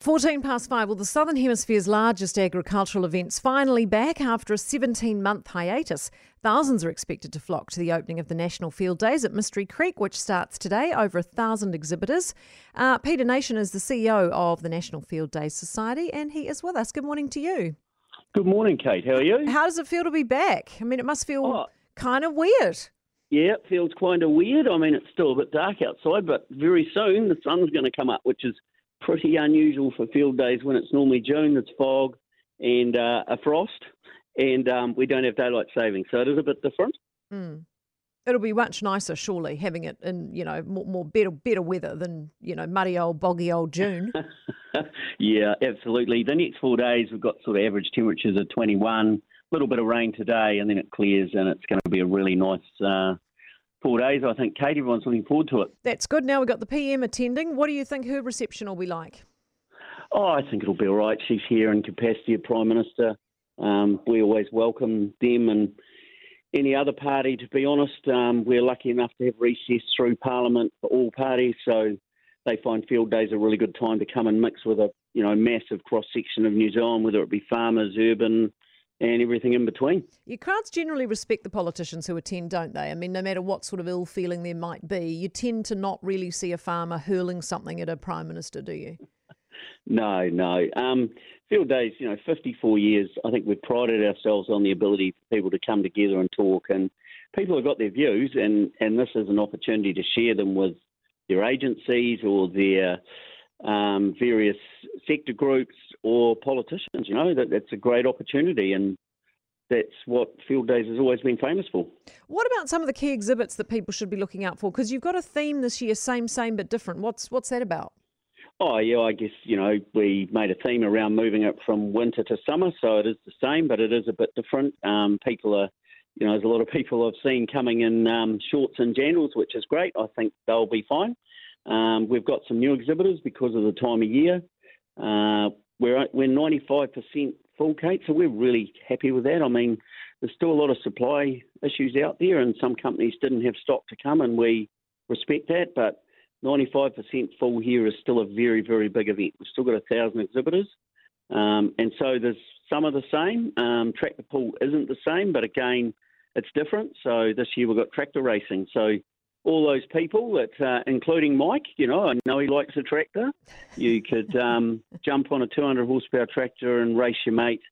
14 past five. Well, the Southern Hemisphere's largest agricultural event's finally back after a 17 month hiatus. Thousands are expected to flock to the opening of the National Field Days at Mystery Creek, which starts today. Over a thousand exhibitors. Uh, Peter Nation is the CEO of the National Field Days Society, and he is with us. Good morning to you. Good morning, Kate. How are you? How does it feel to be back? I mean, it must feel oh, kind of weird. Yeah, it feels kind of weird. I mean, it's still a bit dark outside, but very soon the sun's going to come up, which is pretty unusual for field days when it's normally June. It's fog and uh, a frost, and um, we don't have daylight saving, so it is a bit different. Mm. It'll be much nicer, surely, having it in you know more, more better better weather than you know muddy old boggy old June. yeah, absolutely. The next four days we've got sort of average temperatures of 21, a little bit of rain today, and then it clears, and it's going to be a really nice uh, four days. I think Kate, everyone's looking forward to it. That's good. Now we've got the PM attending. What do you think her reception will be like? Oh, I think it'll be all right. She's here in capacity of Prime Minister. Um, we always welcome them and any other party, to be honest. Um, we're lucky enough to have recess through Parliament for all parties, so they find field days a really good time to come and mix with a you know massive cross section of New Zealand, whether it be farmers, urban, and everything in between. Your crowds generally respect the politicians who attend, don't they? I mean, no matter what sort of ill feeling there might be, you tend to not really see a farmer hurling something at a prime minister, do you? no, no. Um, field days, you know, 54 years. I think we've prided ourselves on the ability for people to come together and talk, and people have got their views, and and this is an opportunity to share them with their agencies or their um, various sector groups or politicians. You know, that that's a great opportunity, and that's what Field Days has always been famous for. What about some of the key exhibits that people should be looking out for? Because you've got a theme this year, same, same, but different. What's what's that about? Oh yeah, I guess you know we made a theme around moving it from winter to summer, so it is the same, but it is a bit different. Um, people are, you know, there's a lot of people I've seen coming in um, shorts and jandals, which is great. I think they'll be fine. Um, we've got some new exhibitors because of the time of year. Uh, we're we're 95% full, Kate, so we're really happy with that. I mean, there's still a lot of supply issues out there, and some companies didn't have stock to come, and we respect that. But 95% full here is still a very, very big event. We've still got a thousand exhibitors, um, and so there's some of the same. Um, tractor pull isn't the same, but again, it's different. So this year we've got tractor racing. So all those people, that, uh, including Mike. You know, I know he likes a tractor. You could um, jump on a 200 horsepower tractor and race your mate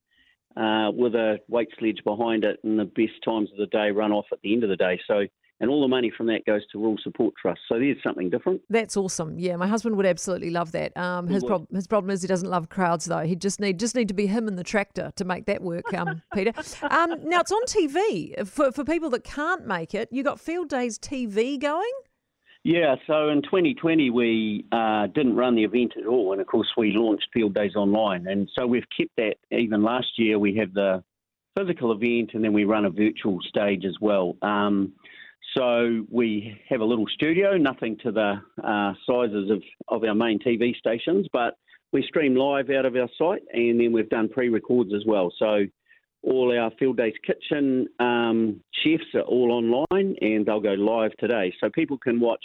uh, with a weight sledge behind it, and the best times of the day run off at the end of the day. So and all the money from that goes to Rural Support Trust. So there's something different. That's awesome. Yeah, my husband would absolutely love that. Um, his problem his problem is he doesn't love crowds though. He just need just need to be him and the tractor to make that work. Um, Peter. Um, now it's on TV for for people that can't make it. You got Field Days TV going. Yeah, so in 2020 we uh, didn't run the event at all, and of course we launched Field Days online, and so we've kept that. Even last year we have the physical event, and then we run a virtual stage as well. Um, so we have a little studio, nothing to the uh, sizes of, of our main TV stations, but we stream live out of our site and then we've done pre records as well. So all our Field Days Kitchen um, chefs are all online and they'll go live today. So people can watch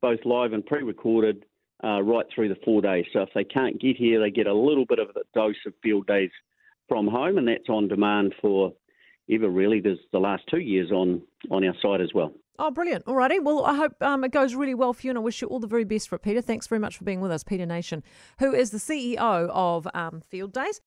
both live and pre recorded uh, right through the four days. So if they can't get here, they get a little bit of a dose of Field Days from home and that's on demand for ever really. There's the last two years on, on our site as well. Oh, brilliant. Alrighty. Well, I hope um, it goes really well for you and I wish you all the very best for it, Peter. Thanks very much for being with us, Peter Nation, who is the CEO of um, Field Days.